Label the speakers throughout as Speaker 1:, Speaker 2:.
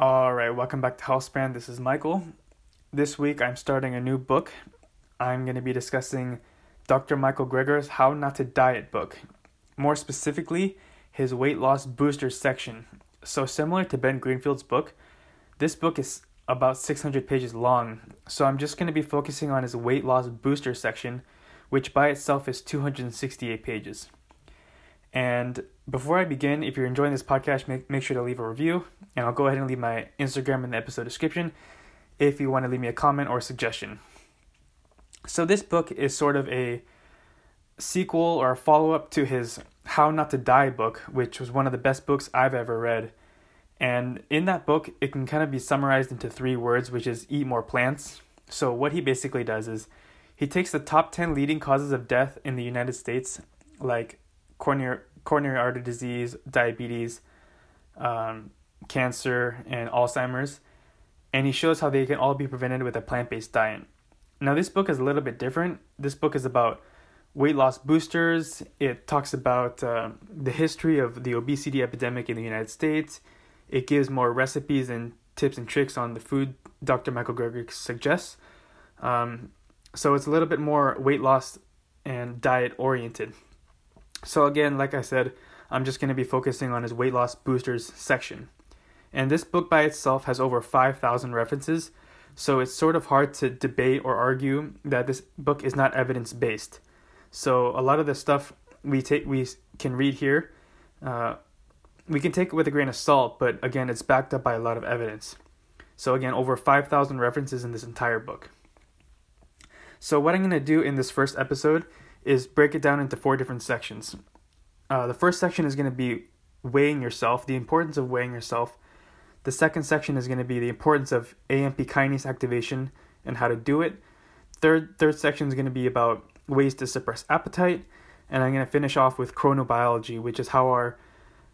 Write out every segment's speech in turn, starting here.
Speaker 1: All right, welcome back to Healthspan. This is Michael. This week I'm starting a new book. I'm going to be discussing Dr. Michael Greger's How Not to Diet book. More specifically, his weight loss booster section. So, similar to Ben Greenfield's book, this book is about 600 pages long. So, I'm just going to be focusing on his weight loss booster section, which by itself is 268 pages. And before I begin, if you're enjoying this podcast, make, make sure to leave a review. And I'll go ahead and leave my Instagram in the episode description if you want to leave me a comment or a suggestion. So, this book is sort of a sequel or a follow up to his How Not to Die book, which was one of the best books I've ever read. And in that book, it can kind of be summarized into three words, which is eat more plants. So, what he basically does is he takes the top 10 leading causes of death in the United States, like coronary, coronary artery disease, diabetes, um, cancer, and Alzheimer's, and he shows how they can all be prevented with a plant based diet. Now, this book is a little bit different. This book is about weight loss boosters. It talks about uh, the history of the obesity epidemic in the United States. It gives more recipes and tips and tricks on the food Dr. Michael Greger suggests. Um, so it's a little bit more weight loss and diet oriented. So, again, like I said, I'm just going to be focusing on his weight loss boosters section. And this book by itself has over 5,000 references, so it's sort of hard to debate or argue that this book is not evidence based. So, a lot of the stuff we take we can read here, uh, we can take it with a grain of salt, but again, it's backed up by a lot of evidence. So, again, over 5,000 references in this entire book. So, what I'm going to do in this first episode is break it down into four different sections. Uh, the first section is going to be weighing yourself, the importance of weighing yourself. The second section is going to be the importance of AMP kinase activation and how to do it. Third third section is going to be about ways to suppress appetite, and I'm going to finish off with chronobiology, which is how our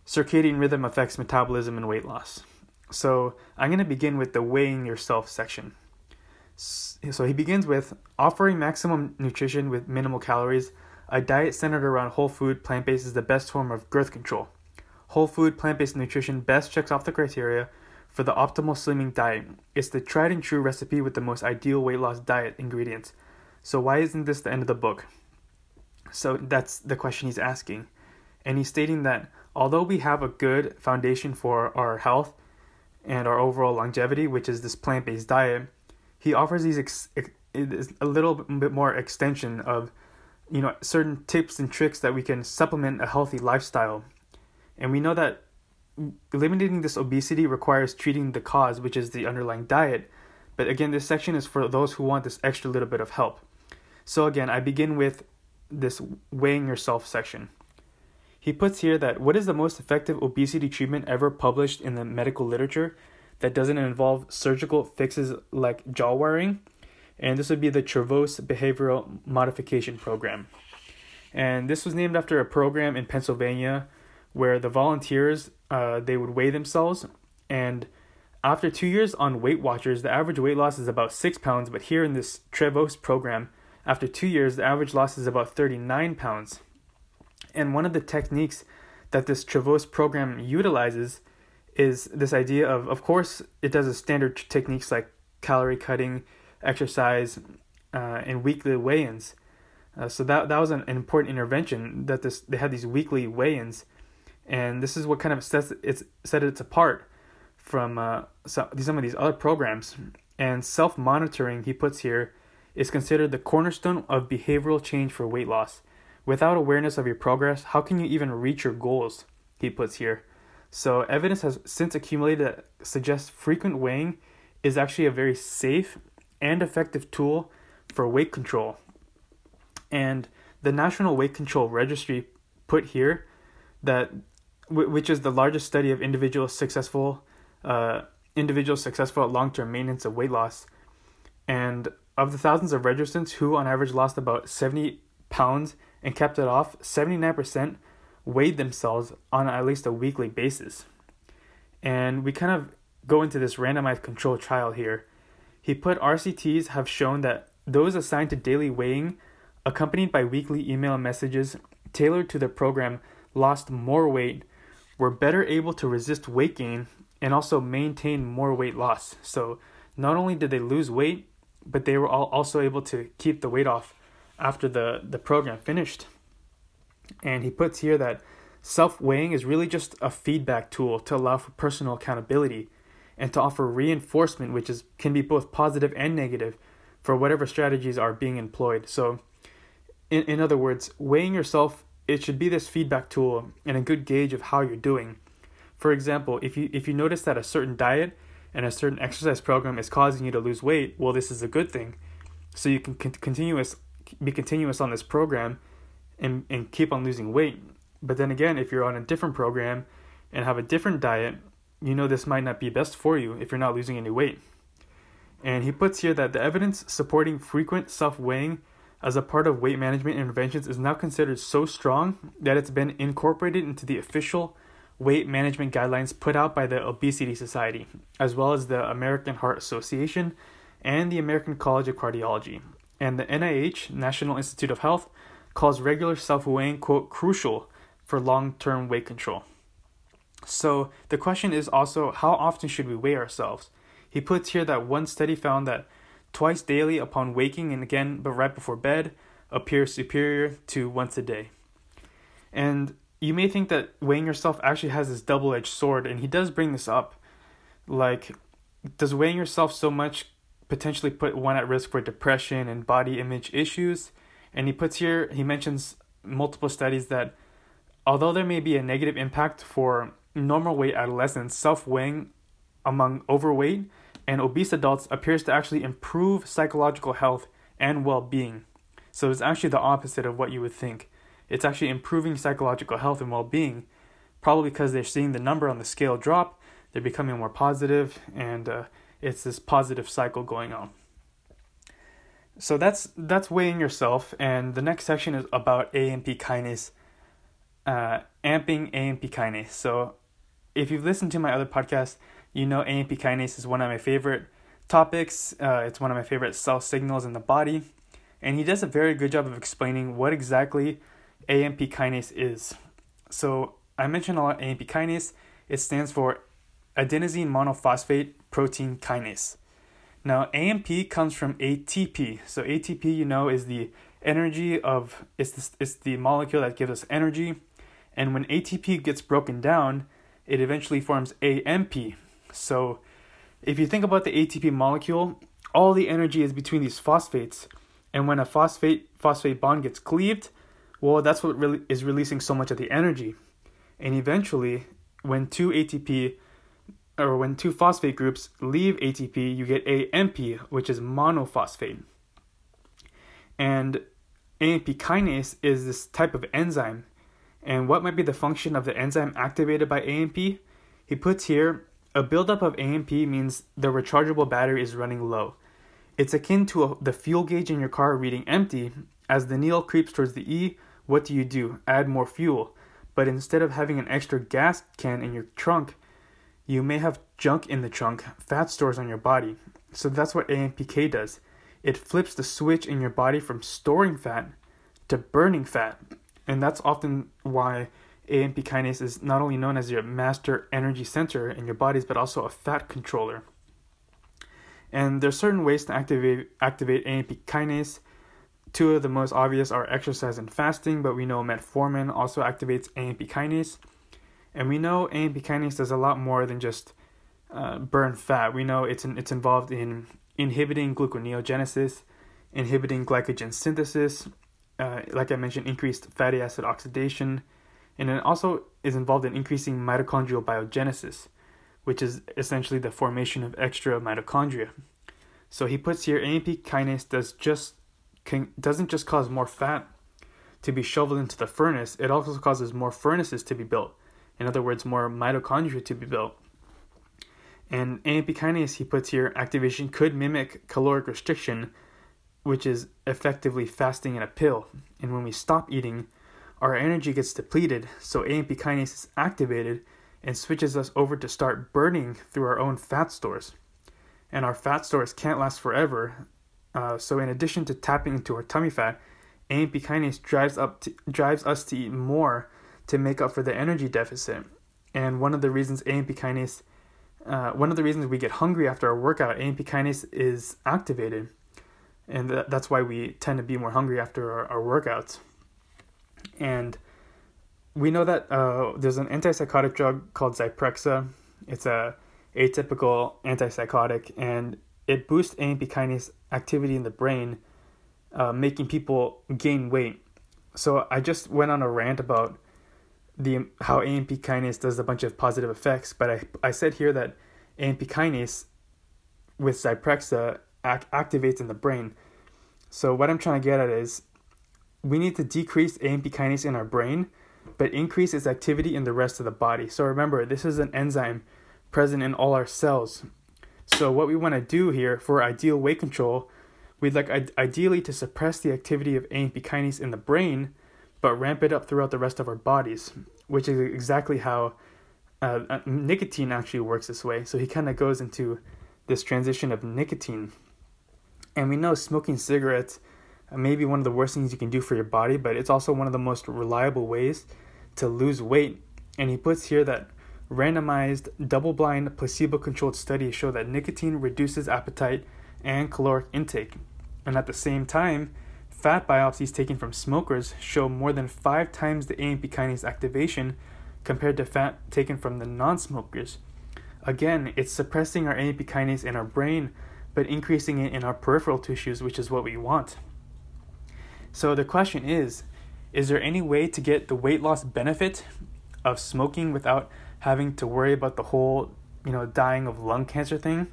Speaker 1: circadian rhythm affects metabolism and weight loss. So, I'm going to begin with the weighing yourself section. So he begins with offering maximum nutrition with minimal calories. A diet centered around whole food, plant based is the best form of girth control. Whole food, plant based nutrition best checks off the criteria for the optimal slimming diet. It's the tried and true recipe with the most ideal weight loss diet ingredients. So, why isn't this the end of the book? So, that's the question he's asking. And he's stating that although we have a good foundation for our health and our overall longevity, which is this plant based diet, he offers these ex- ex- a little bit more extension of you know certain tips and tricks that we can supplement a healthy lifestyle. And we know that eliminating this obesity requires treating the cause which is the underlying diet. But again this section is for those who want this extra little bit of help. So again i begin with this weighing yourself section. He puts here that what is the most effective obesity treatment ever published in the medical literature that doesn't involve surgical fixes like jaw wiring, and this would be the Trevose Behavioral Modification Program. And this was named after a program in Pennsylvania where the volunteers uh, they would weigh themselves and after two years on Weight Watchers, the average weight loss is about six pounds, but here in this Trevose program, after two years, the average loss is about 39 pounds. And one of the techniques that this Trevose program utilizes is this idea of, of course, it does a standard techniques like calorie cutting, exercise, uh, and weekly weigh-ins. Uh, so that that was an, an, important intervention that this they had these weekly weigh-ins, and this is what kind of sets it's set it apart from uh, some of these other programs. And self-monitoring, he puts here, is considered the cornerstone of behavioral change for weight loss. Without awareness of your progress, how can you even reach your goals? He puts here. So, evidence has since accumulated that suggests frequent weighing is actually a very safe and effective tool for weight control. And the National Weight Control Registry put here that which is the largest study of individuals successful uh, individuals successful at long-term maintenance of weight loss. And of the thousands of registrants who on average lost about 70 pounds and kept it off, 79% weighed themselves on at least a weekly basis. And we kind of go into this randomized control trial here. He put RCTs have shown that those assigned to daily weighing, accompanied by weekly email messages tailored to the program, lost more weight, were better able to resist weight gain, and also maintain more weight loss. So not only did they lose weight, but they were all also able to keep the weight off after the, the program finished. And he puts here that self weighing is really just a feedback tool to allow for personal accountability and to offer reinforcement, which is can be both positive and negative for whatever strategies are being employed. So, in, in other words, weighing yourself, it should be this feedback tool and a good gauge of how you're doing. For example, if you if you notice that a certain diet and a certain exercise program is causing you to lose weight, well, this is a good thing. So you can continuous be continuous on this program and and keep on losing weight. But then again, if you're on a different program and have a different diet, you know this might not be best for you if you're not losing any weight. And he puts here that the evidence supporting frequent self weighing as a part of weight management interventions is now considered so strong that it's been incorporated into the official weight management guidelines put out by the Obesity Society, as well as the American Heart Association and the American College of Cardiology. And the NIH, National Institute of Health, calls regular self weighing, quote, crucial for long term weight control. So the question is also how often should we weigh ourselves? He puts here that one study found that twice daily upon waking and again but right before bed appears superior to once a day. And you may think that weighing yourself actually has this double edged sword, and he does bring this up. Like, does weighing yourself so much potentially put one at risk for depression and body image issues? And he puts here, he mentions multiple studies that although there may be a negative impact for normal weight adolescents, self weighing among overweight and obese adults appears to actually improve psychological health and well being. So it's actually the opposite of what you would think. It's actually improving psychological health and well being, probably because they're seeing the number on the scale drop, they're becoming more positive, and uh, it's this positive cycle going on. So that's that's weighing yourself, and the next section is about AMP kinase, uh, amping AMP kinase. So if you've listened to my other podcast, you know AMP kinase is one of my favorite topics. Uh, it's one of my favorite cell signals in the body, and he does a very good job of explaining what exactly AMP kinase is. So I mentioned a lot AMP kinase. It stands for adenosine monophosphate protein kinase. Now AMP comes from ATP. So ATP, you know, is the energy of it's the, it's the molecule that gives us energy. And when ATP gets broken down, it eventually forms AMP. So if you think about the ATP molecule, all the energy is between these phosphates. And when a phosphate phosphate bond gets cleaved, well, that's what really is releasing so much of the energy. And eventually, when two ATP or when two phosphate groups leave ATP, you get AMP, which is monophosphate. And AMP kinase is this type of enzyme. And what might be the function of the enzyme activated by AMP? He puts here a buildup of AMP means the rechargeable battery is running low. It's akin to a, the fuel gauge in your car reading empty. As the needle creeps towards the E, what do you do? Add more fuel. But instead of having an extra gas can in your trunk, you may have junk in the trunk, fat stores on your body. So that's what AMPK does. It flips the switch in your body from storing fat to burning fat. And that's often why AMP kinase is not only known as your master energy center in your bodies, but also a fat controller. And there's certain ways to activate activate AMP kinase Two of the most obvious are exercise and fasting, but we know metformin also activates AMP kinase. And we know AMP kinase does a lot more than just uh, burn fat. We know it's, it's involved in inhibiting gluconeogenesis, inhibiting glycogen synthesis, uh, like I mentioned, increased fatty acid oxidation, and it also is involved in increasing mitochondrial biogenesis, which is essentially the formation of extra mitochondria. So he puts here AMP kinase does just can doesn't just cause more fat to be shoveled into the furnace, it also causes more furnaces to be built. In other words, more mitochondria to be built. And AMP kinase, he puts here, activation could mimic caloric restriction, which is effectively fasting in a pill. And when we stop eating, our energy gets depleted, so AMP kinase is activated and switches us over to start burning through our own fat stores. And our fat stores can't last forever, uh, so in addition to tapping into our tummy fat, AMP kinase drives up to, drives us to eat more to make up for the energy deficit. And one of the reasons AMP kinase uh, one of the reasons we get hungry after our workout, AMP kinase is activated, and th- that's why we tend to be more hungry after our, our workouts. And we know that uh, there's an antipsychotic drug called Zyprexa. It's a atypical antipsychotic, and it boosts AMP kinase activity in the brain, uh, making people gain weight. So I just went on a rant about the how AMP kinase does a bunch of positive effects, but I I said here that AMP kinase with Zyprexa act, activates in the brain. So what I'm trying to get at is we need to decrease AMP kinase in our brain, but increase its activity in the rest of the body. So remember, this is an enzyme present in all our cells. So what we want to do here for ideal weight control, we'd like ideally to suppress the activity of AMP kinase in the brain but ramp it up throughout the rest of our bodies, which is exactly how uh, uh nicotine actually works this way. So he kind of goes into this transition of nicotine. And we know smoking cigarettes may be one of the worst things you can do for your body, but it's also one of the most reliable ways to lose weight. And he puts here that randomized, double blind, placebo controlled studies show that nicotine reduces appetite and caloric intake. And at the same time, Fat biopsies taken from smokers show more than five times the AMP kinase activation compared to fat taken from the non smokers. Again, it's suppressing our AMP kinase in our brain, but increasing it in our peripheral tissues, which is what we want. So the question is Is there any way to get the weight loss benefit of smoking without having to worry about the whole, you know, dying of lung cancer thing?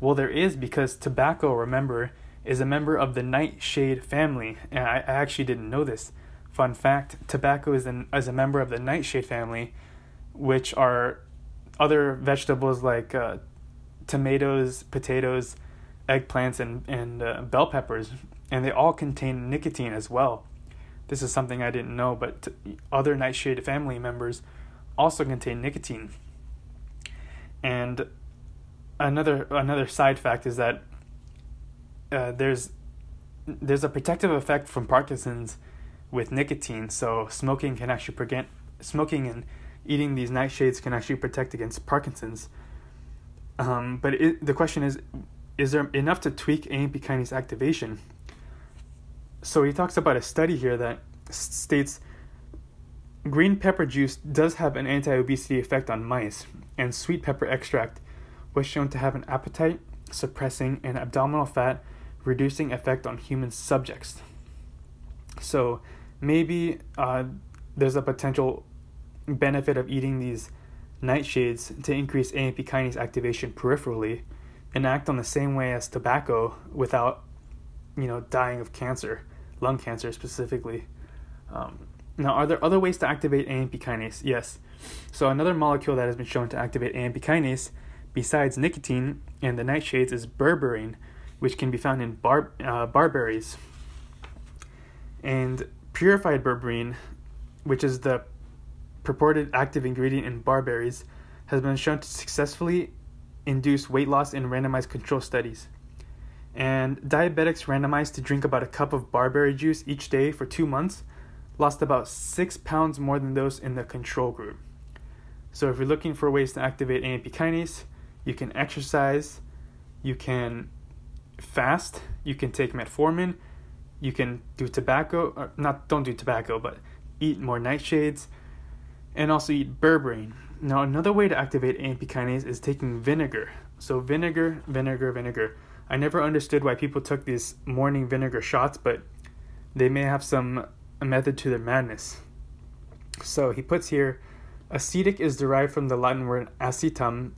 Speaker 1: Well, there is because tobacco, remember, is a member of the nightshade family. And I, I actually didn't know this. Fun fact tobacco is, an, is a member of the nightshade family, which are other vegetables like uh, tomatoes, potatoes, eggplants, and, and uh, bell peppers. And they all contain nicotine as well. This is something I didn't know, but t- other nightshade family members also contain nicotine. And another another side fact is that uh, there's there's a protective effect from Parkinson's with nicotine. So smoking can actually prevent smoking and eating these nightshades can actually protect against Parkinson's. Um, but it, the question is, is there enough to tweak AMP kinase activation? So he talks about a study here that states green pepper juice does have an anti-obesity effect on mice, and sweet pepper extract was shown to have an appetite suppressing and abdominal fat reducing effect on human subjects. So maybe uh, there's a potential benefit of eating these nightshades to increase AMP kinase activation peripherally and act on the same way as tobacco without, you know, dying of cancer, lung cancer specifically. Um, now, are there other ways to activate AMP kinase? Yes. So another molecule that has been shown to activate AMP kinase besides nicotine and the nightshades is berberine, which can be found in bar, uh, barberries. And purified berberine, which is the purported active ingredient in barberries, has been shown to successfully induce weight loss in randomized control studies. And diabetics randomized to drink about a cup of barberry juice each day for two months lost about six pounds more than those in the control group. So, if you're looking for ways to activate AMP kinase, you can exercise, you can fast. You can take metformin. You can do tobacco, or not don't do tobacco, but eat more nightshades, and also eat berberine. Now another way to activate AMP kinase is taking vinegar. So vinegar, vinegar, vinegar. I never understood why people took these morning vinegar shots, but they may have some method to their madness. So he puts here, acetic is derived from the Latin word acetum,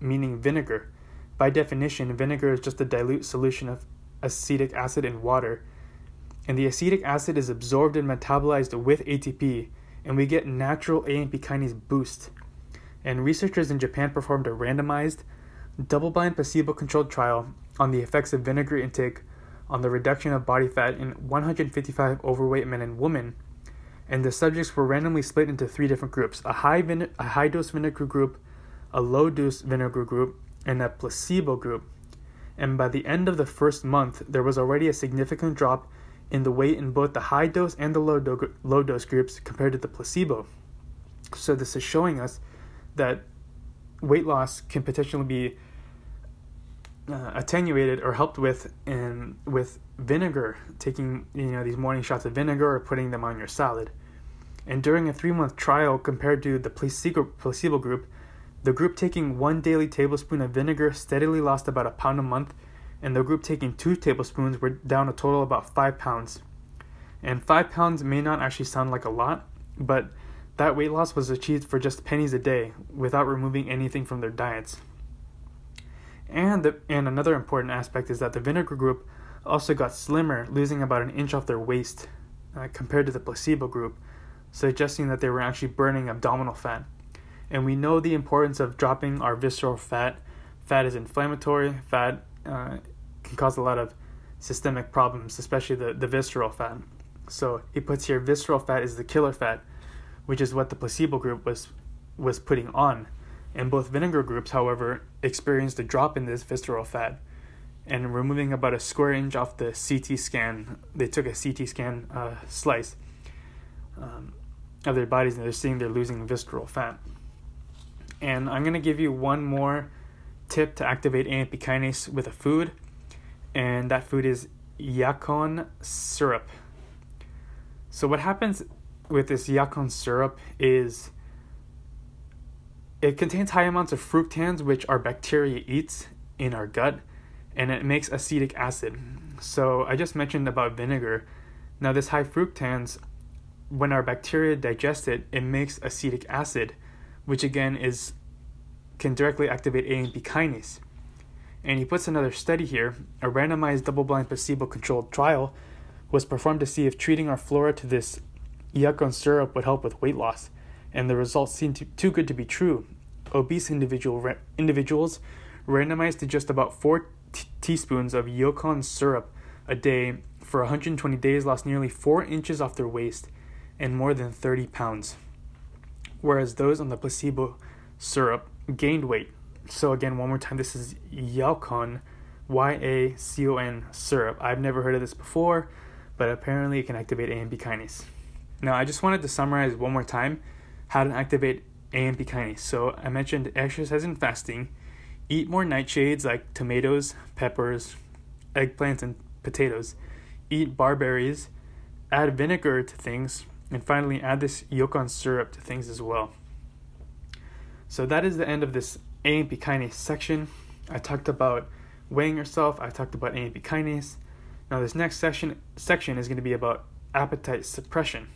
Speaker 1: meaning vinegar. By definition, vinegar is just a dilute solution of acetic acid in water, and the acetic acid is absorbed and metabolized with ATP, and we get natural AMP kinase boost. And researchers in Japan performed a randomized, double blind placebo controlled trial on the effects of vinegar intake on the reduction of body fat in 155 overweight men and women. And the subjects were randomly split into three different groups a high, vine- a high dose vinegar group, a low dose vinegar group, and a placebo group. And by the end of the first month, there was already a significant drop in the weight in both the high dose and the low, do- low dose groups compared to the placebo. So, this is showing us that weight loss can potentially be uh, attenuated or helped with in with vinegar, taking you know these morning shots of vinegar or putting them on your salad. And during a three month trial compared to the placebo placebo group, the group taking one daily tablespoon of vinegar steadily lost about a pound a month, and the group taking two tablespoons were down a total about five pounds. And five pounds may not actually sound like a lot, but that weight loss was achieved for just pennies a day without removing anything from their diets. And, the, and another important aspect is that the vinegar group also got slimmer, losing about an inch off their waist uh, compared to the placebo group, suggesting that they were actually burning abdominal fat. And we know the importance of dropping our visceral fat. Fat is inflammatory, fat uh, can cause a lot of systemic problems, especially the, the visceral fat. So he puts here visceral fat is the killer fat, which is what the placebo group was was putting on. And both vinegar groups, however, experienced a drop in this visceral fat. And removing about a square inch off the CT scan, they took a CT scan uh, slice um, of their bodies and they're seeing they're losing visceral fat. And I'm going to give you one more tip to activate AMP kinase with a food, and that food is yacon syrup. So, what happens with this yacon syrup is it contains high amounts of fructans, which our bacteria eats in our gut, and it makes acetic acid. So, I just mentioned about vinegar. Now, this high fructans, when our bacteria digest it, it makes acetic acid which again is can directly activate AMP kinase. And he puts another study here. A randomized double-blind placebo-controlled trial was performed to see if treating our flora to this yacon syrup would help with weight loss, and the results seemed to, too good to be true. Obese individual ra- individuals randomized to just about four t- teaspoons of yacon syrup a day for 120 days lost nearly four inches off their waist and more than 30 pounds whereas those on the placebo syrup gained weight. So again, one more time, this is Yacon, Y-A-C-O-N syrup. I've never heard of this before, but apparently it can activate AMP kinase. Now, I just wanted to summarize one more time how to activate AMP kinase. So I mentioned exercise and fasting, eat more nightshades like tomatoes, peppers, eggplants, and potatoes, eat barberries, add vinegar to things, and finally, add this yacon syrup to things as well. So that is the end of this AMP kinase section. I talked about weighing yourself. I talked about AMP kinase. Now this next section section is going to be about appetite suppression.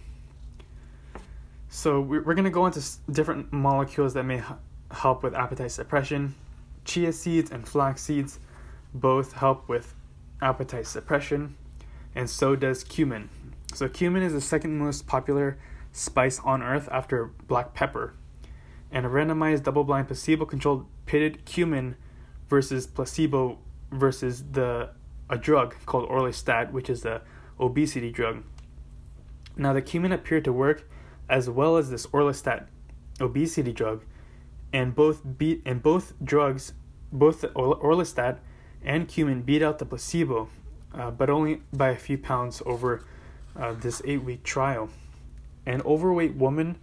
Speaker 1: So we're going to go into different molecules that may help with appetite suppression. Chia seeds and flax seeds both help with appetite suppression, and so does cumin. So, cumin is the second most popular spice on earth after black pepper. And a randomized double blind placebo controlled pitted cumin versus placebo versus the a drug called Orlistat, which is the obesity drug. Now, the cumin appeared to work as well as this Orlistat obesity drug, and both beat and both drugs, both the Orlistat and cumin beat out the placebo, uh, but only by a few pounds over uh, this eight week trial. An overweight woman,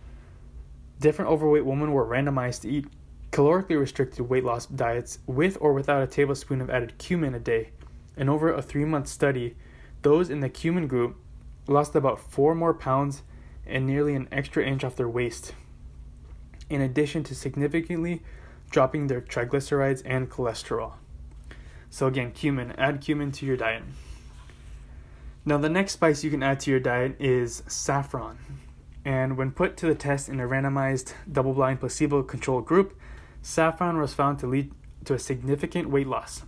Speaker 1: different overweight women were randomized to eat calorically restricted weight loss diets with or without a tablespoon of added cumin a day. And over a three month study, those in the cumin group lost about four more pounds and nearly an extra inch off their waist, in addition to significantly dropping their triglycerides and cholesterol. So, again, cumin, add cumin to your diet. Now, the next spice you can add to your diet is saffron. And when put to the test in a randomized, double blind, placebo controlled group, saffron was found to lead to a significant weight loss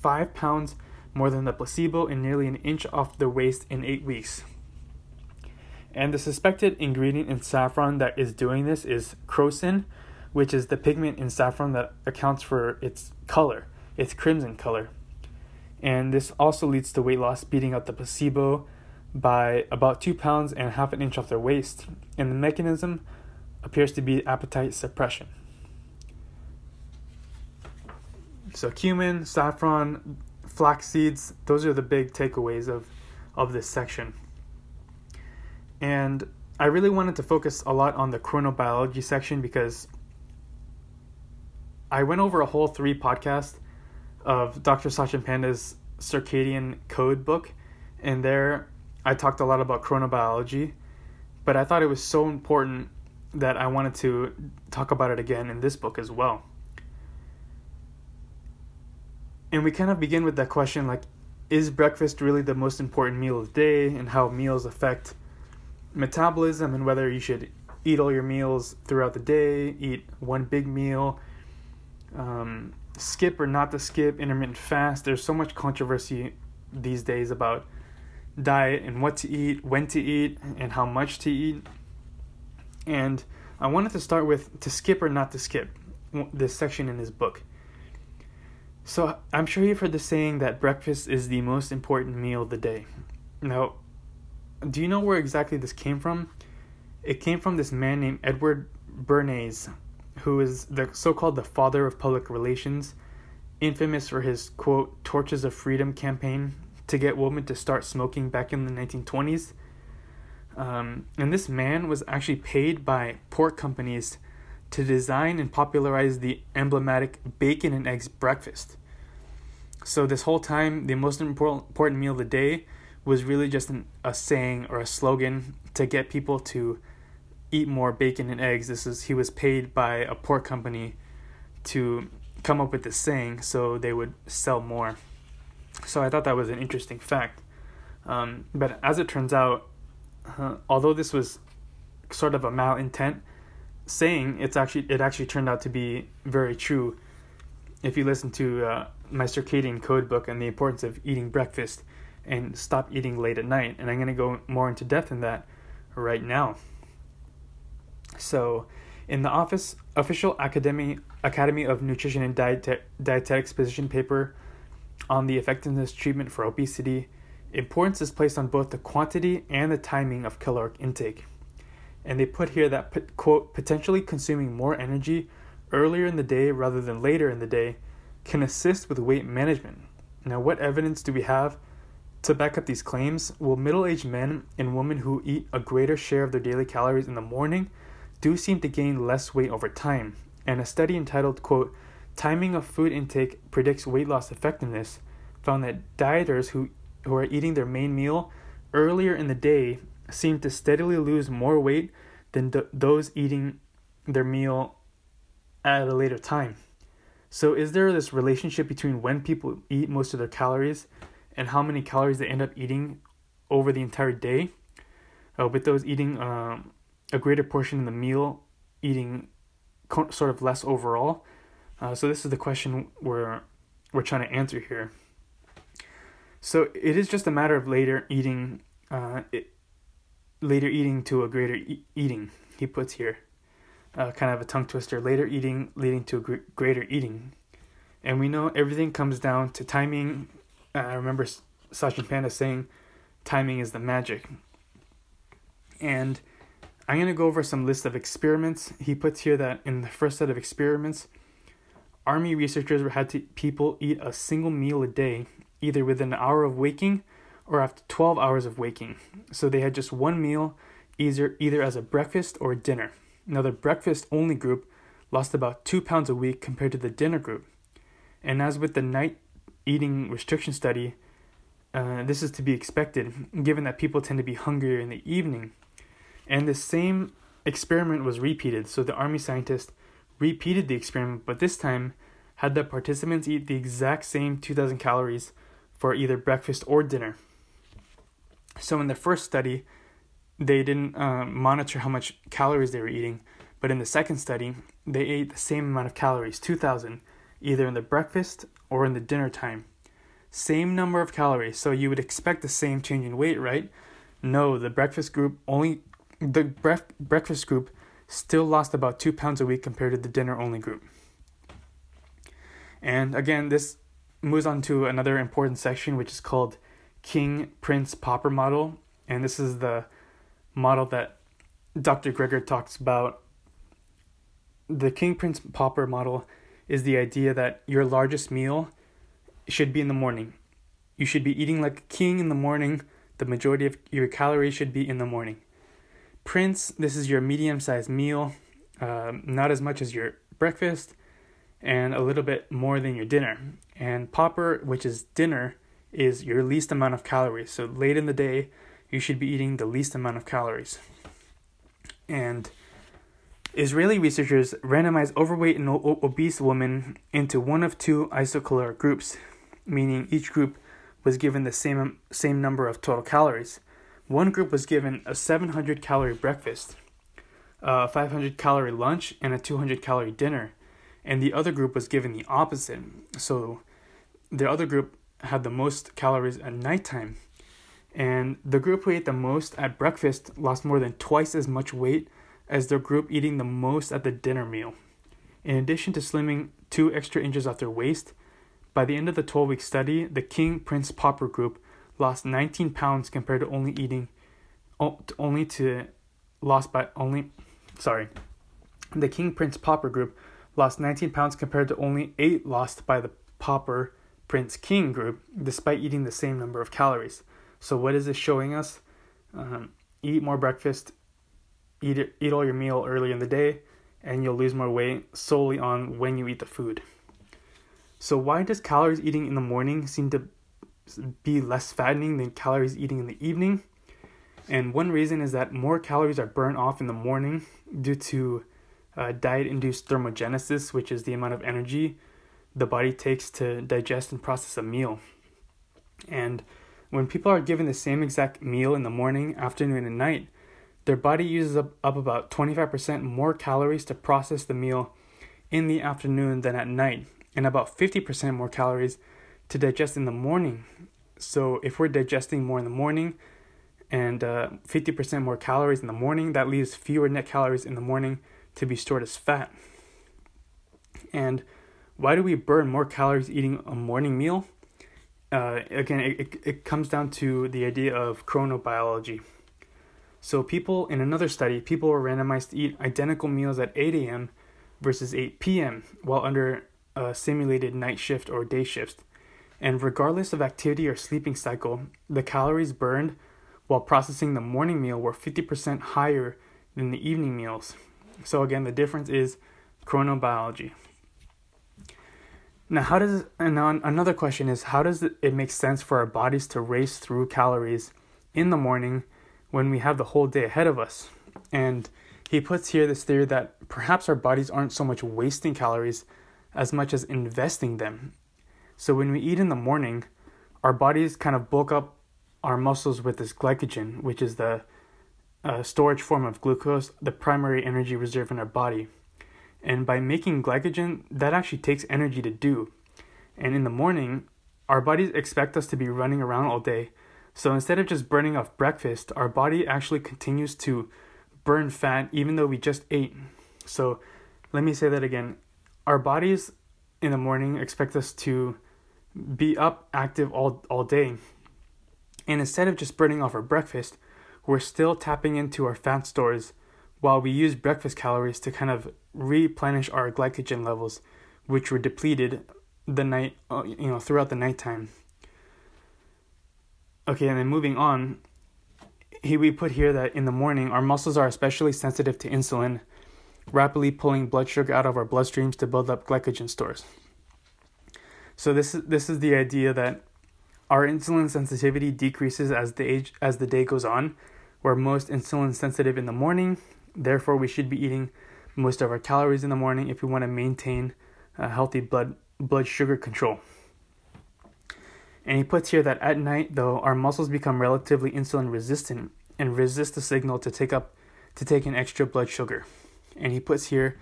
Speaker 1: 5 pounds more than the placebo and nearly an inch off the waist in 8 weeks. And the suspected ingredient in saffron that is doing this is crocin, which is the pigment in saffron that accounts for its color, its crimson color and this also leads to weight loss, beating out the placebo by about two pounds and half an inch off their waist. And the mechanism appears to be appetite suppression. So cumin, saffron, flax seeds, those are the big takeaways of, of this section. And I really wanted to focus a lot on the chronobiology section because I went over a whole three podcast of Dr. Sachin Panda's circadian code book, and there I talked a lot about chronobiology, but I thought it was so important that I wanted to talk about it again in this book as well. And we kind of begin with that question like, is breakfast really the most important meal of the day, and how meals affect metabolism, and whether you should eat all your meals throughout the day, eat one big meal, skip or not to skip, intermittent fast. There's so much controversy these days about diet and what to eat, when to eat, and how much to eat. And I wanted to start with to skip or not to skip this section in his book. So I'm sure you've heard the saying that breakfast is the most important meal of the day. Now, do you know where exactly this came from? It came from this man named Edward Bernays, who is the so-called the father of public relations, infamous for his quote "Torches of Freedom" campaign to get women to start smoking back in the 1920s. Um, and this man was actually paid by pork companies to design and popularize the emblematic bacon and eggs breakfast. So, this whole time, the most important meal of the day was really just an, a saying or a slogan to get people to eat more bacon and eggs. This is he was paid by a pork company to come up with this saying so they would sell more. So I thought that was an interesting fact. Um, but as it turns out, uh, although this was sort of a malintent saying, it's actually it actually turned out to be very true. If you listen to uh, my circadian code book and the importance of eating breakfast and stop eating late at night, and I'm going to go more into depth in that right now. So, in the office official Academy Academy of Nutrition and Diet- Dietetics position paper on the effectiveness treatment for obesity, importance is placed on both the quantity and the timing of caloric intake. And they put here that quote potentially consuming more energy earlier in the day rather than later in the day can assist with weight management. Now, what evidence do we have to back up these claims? Well, middle aged men and women who eat a greater share of their daily calories in the morning do seem to gain less weight over time. And a study entitled, quote, Timing of Food Intake Predicts Weight Loss Effectiveness found that dieters who, who are eating their main meal earlier in the day seem to steadily lose more weight than th- those eating their meal at a later time. So, is there this relationship between when people eat most of their calories and how many calories they end up eating over the entire day? Uh, with those eating um, a greater portion in the meal eating sort of less overall. Uh, so this is the question we're we're trying to answer here. So it is just a matter of later eating, uh, it, later eating to a greater e- eating. He puts here, uh, kind of a tongue twister. Later eating leading to gr- greater eating, and we know everything comes down to timing. Uh, I remember Sachin Panda saying, "Timing is the magic," and I'm going to go over some list of experiments. He puts here that in the first set of experiments, army researchers had to, people eat a single meal a day, either within an hour of waking or after 12 hours of waking. So they had just one meal, either, either as a breakfast or a dinner. Now, the breakfast only group lost about two pounds a week compared to the dinner group. And as with the night eating restriction study, uh, this is to be expected, given that people tend to be hungrier in the evening and the same experiment was repeated. So the army scientist repeated the experiment, but this time had the participants eat the exact same 2000 calories for either breakfast or dinner. So in the first study, they didn't uh, monitor how much calories they were eating, but in the second study, they ate the same amount of calories, 2000, either in the breakfast or in the dinner time. Same number of calories, so you would expect the same change in weight, right? No, the breakfast group only the bref- breakfast group still lost about two pounds a week compared to the dinner only group. And again, this moves on to another important section, which is called King Prince Pauper model. And this is the model that Dr. Greger talks about. The King Prince Pauper model is the idea that your largest meal should be in the morning. You should be eating like a king in the morning. The majority of your calories should be in the morning. Prince, this is your medium sized meal, um, not as much as your breakfast, and a little bit more than your dinner. And Pauper, which is dinner, is your least amount of calories. So late in the day, you should be eating the least amount of calories. And Israeli researchers randomized overweight and obese women into one of two isocaloric groups, meaning each group was given the same same number of total calories. One group was given a 700 calorie breakfast, a 500 calorie lunch, and a 200 calorie dinner, and the other group was given the opposite. So, the other group had the most calories at nighttime, and the group who ate the most at breakfast lost more than twice as much weight as their group eating the most at the dinner meal. In addition to slimming two extra inches off their waist, by the end of the 12 week study, the King Prince Pauper group lost 19 pounds compared to only eating only to lost by only sorry. The King Prince Pauper group lost 19 pounds compared to only 8 lost by the Pauper Prince King group despite eating the same number of calories. So what is this showing us? Um, eat more breakfast, eat eat all your meal early in the day and you'll lose more weight solely on when you eat the food. So why does calories eating in the morning seem to be less fattening than calories eating in the evening? And one reason is that more calories are burned off in the morning due to uh, diet induced thermogenesis, which is the amount of energy the body takes to digest and process a meal. And when people are given the same exact meal in the morning, afternoon, and night, their body uses up, up about 25% more calories to process the meal in the afternoon than at night, and about 50% more calories to digest in the morning. So, if we're digesting more in the morning and uh, 50% more calories in the morning, that leaves fewer net calories in the morning to be stored as fat. And why do we burn more calories eating a morning meal? Uh, again, it, it, comes down to the idea of chronobiology. So people in another study, people were randomized to eat identical meals at 8 a.m. versus 8 p.m. while under a simulated night shift or day shift. And regardless of activity or sleeping cycle, the calories burned while processing the morning meal were 50% higher than the evening meals. So again, the difference is chronobiology. Now, how does and another question is how does it make sense for our bodies to race through calories in the morning when we have the whole day ahead of us. And he puts here this theory that perhaps our bodies aren't so much wasting calories as much as investing them. So when we eat in the morning, our bodies kind of bulk up our muscles with this glycogen, which is the uh, storage form of glucose, the primary energy reserve in our body. And by making glycogen, that actually takes energy to do. And in the morning, our bodies expect us to be running around all day so instead of just burning off breakfast, our body actually continues to burn fat even though we just ate. So let me say that again. Our bodies in the morning expect us to be up active all, all day. And instead of just burning off our breakfast, we're still tapping into our fat stores while we use breakfast calories to kind of replenish our glycogen levels, which were depleted the night, uh, you know, throughout the nighttime. Okay, and then moving on, we put here that in the morning, our muscles are especially sensitive to insulin, rapidly pulling blood sugar out of our bloodstreams to build up glycogen stores. So this is this is the idea that our insulin sensitivity decreases as the age as the day goes on. We're most insulin sensitive in the morning, therefore we should be eating most of our calories in the morning if we want to maintain a healthy blood blood sugar control. And he puts here that at night, though, our muscles become relatively insulin resistant and resist the signal to take up to take in extra blood sugar. And he puts here,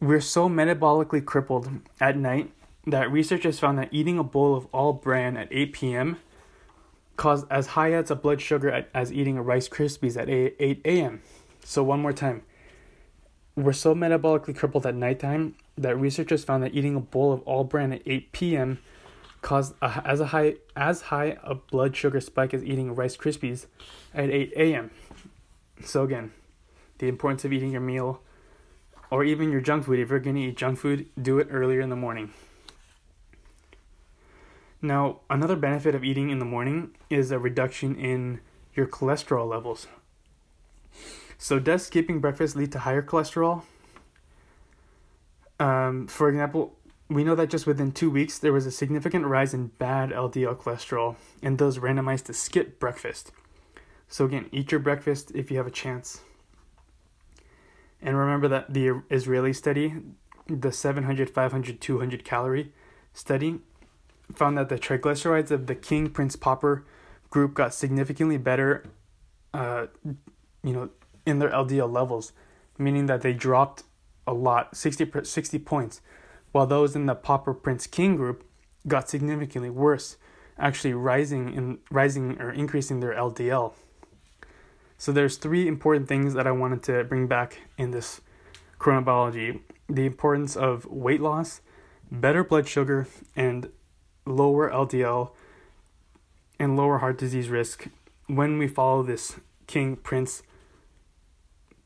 Speaker 1: we're so metabolically crippled at night that researchers found that eating a bowl of all bran at 8 p.m. caused as high as a blood sugar as eating a Rice Krispies at 8 a.m. So one more time. We're so metabolically crippled at nighttime that researchers found that eating a bowl of all bran at 8 p.m caused a, as a high as high a blood sugar spike as eating Rice Krispies at 8 a.m. So again, the importance of eating your meal or even your junk food. If you're going to eat junk food, do it earlier in the morning. Now, another benefit of eating in the morning is a reduction in your cholesterol levels. So, does skipping breakfast lead to higher cholesterol? Um, for example, we know that just within two weeks there was a significant rise in bad LDL cholesterol in those randomized to skip breakfast. So, again, eat your breakfast if you have a chance. And remember that the Israeli study, the 700, 500, 200 calorie study, found that the triglycerides of the King Prince Pauper group got significantly better, uh, you know, in their LDL levels, meaning that they dropped a lot, 60, 60 points, while those in the Pauper Prince King group got significantly worse, actually rising in rising or increasing their LDL. So there's three important things that I wanted to bring back in this chronobiology: the importance of weight loss, better blood sugar, and lower LDL and lower heart disease risk when we follow this King Prince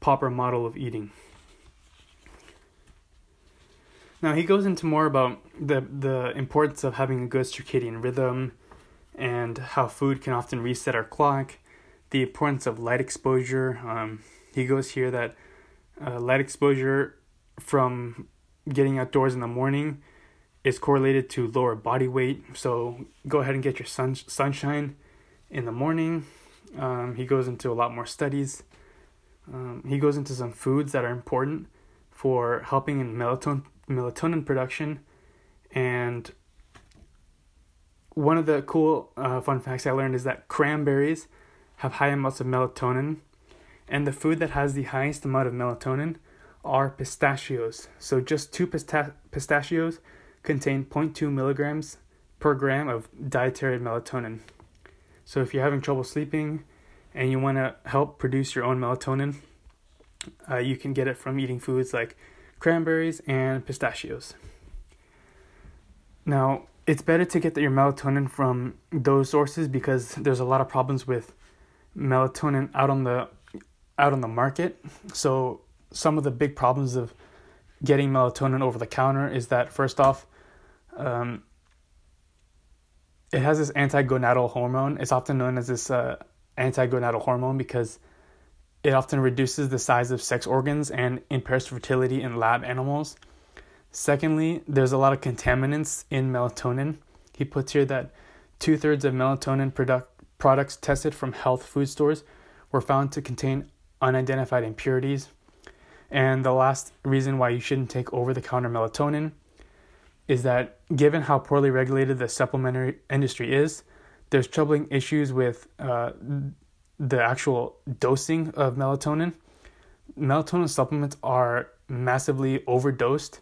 Speaker 1: Pauper model of eating. Now he goes into more about the the importance of having a good circadian rhythm and how food can often reset our clock, the importance of light exposure. Um, he goes here that uh, light exposure from getting outdoors in the morning is correlated to lower body weight. So go ahead and get your sun sunshine in the morning. Um, he goes into a lot more studies. Um, he goes into some foods that are important for helping in melatonin melatonin production. And one of the cool uh, fun facts I learned is that cranberries have high amounts of melatonin, and the food that has the highest amount of melatonin are pistachios. So just two pista- pistachios contain 0.2 milligrams per gram of dietary melatonin. So if you're having trouble sleeping and you want to help produce your own melatonin, uh, you can get it from eating foods like cranberries, and pistachios. Now, it's better to get your melatonin from those sources because there's a lot of problems with melatonin out on the out on the market. So, some of the big problems of getting melatonin over the counter is that first off, um, it has this antigonadal hormone. It's often known as this uh, antigonadal hormone because it often reduces the size of sex organs and impairs fertility in lab animals. Secondly, there's a lot of contaminants in melatonin. He puts here that two thirds of melatonin product, products tested from health food stores were found to contain unidentified impurities. And the last reason why you shouldn't take over the counter melatonin is that given how poorly regulated the supplementary industry is, there's troubling issues with uh, the actual dosing of melatonin. Melatonin supplements are massively overdosed,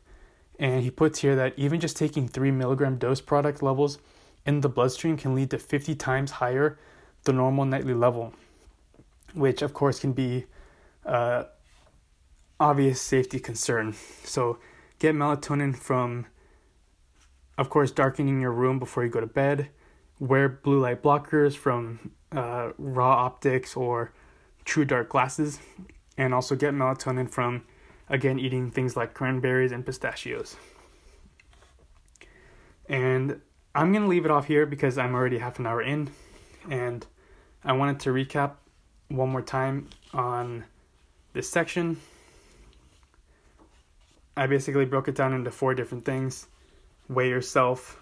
Speaker 1: and he puts here that even just taking three milligram dose product levels in the bloodstream can lead to 50 times higher the normal nightly level, which of course can be uh, obvious safety concern. So get melatonin from, of course, darkening your room before you go to bed. Wear blue light blockers from uh, Ra Optics or true dark glasses, and also get melatonin from, again, eating things like cranberries and pistachios. And I'm going to leave it off here because I'm already half an hour in, and I wanted to recap one more time on this section. I basically broke it down into four different things weigh yourself,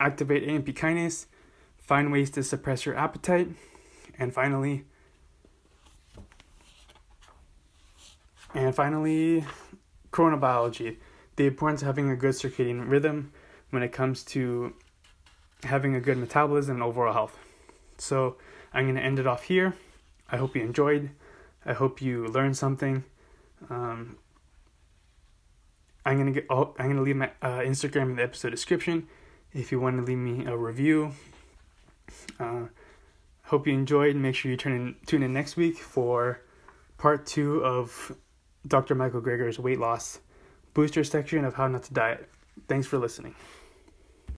Speaker 1: activate AMP kinase, find ways to suppress your appetite, and finally, and finally, chronobiology, the importance of having a good circadian rhythm when it comes to having a good metabolism and overall health. So I'm going to end it off here. I hope you enjoyed. I hope you learned something. Um, I'm gonna get. Oh, I'm gonna leave my uh, Instagram in the episode description if you want to leave me a review uh, hope you enjoyed. And make sure you turn in, tune in next week for part two of Dr. Michael Greger's weight loss booster section of how not to diet. Thanks for listening.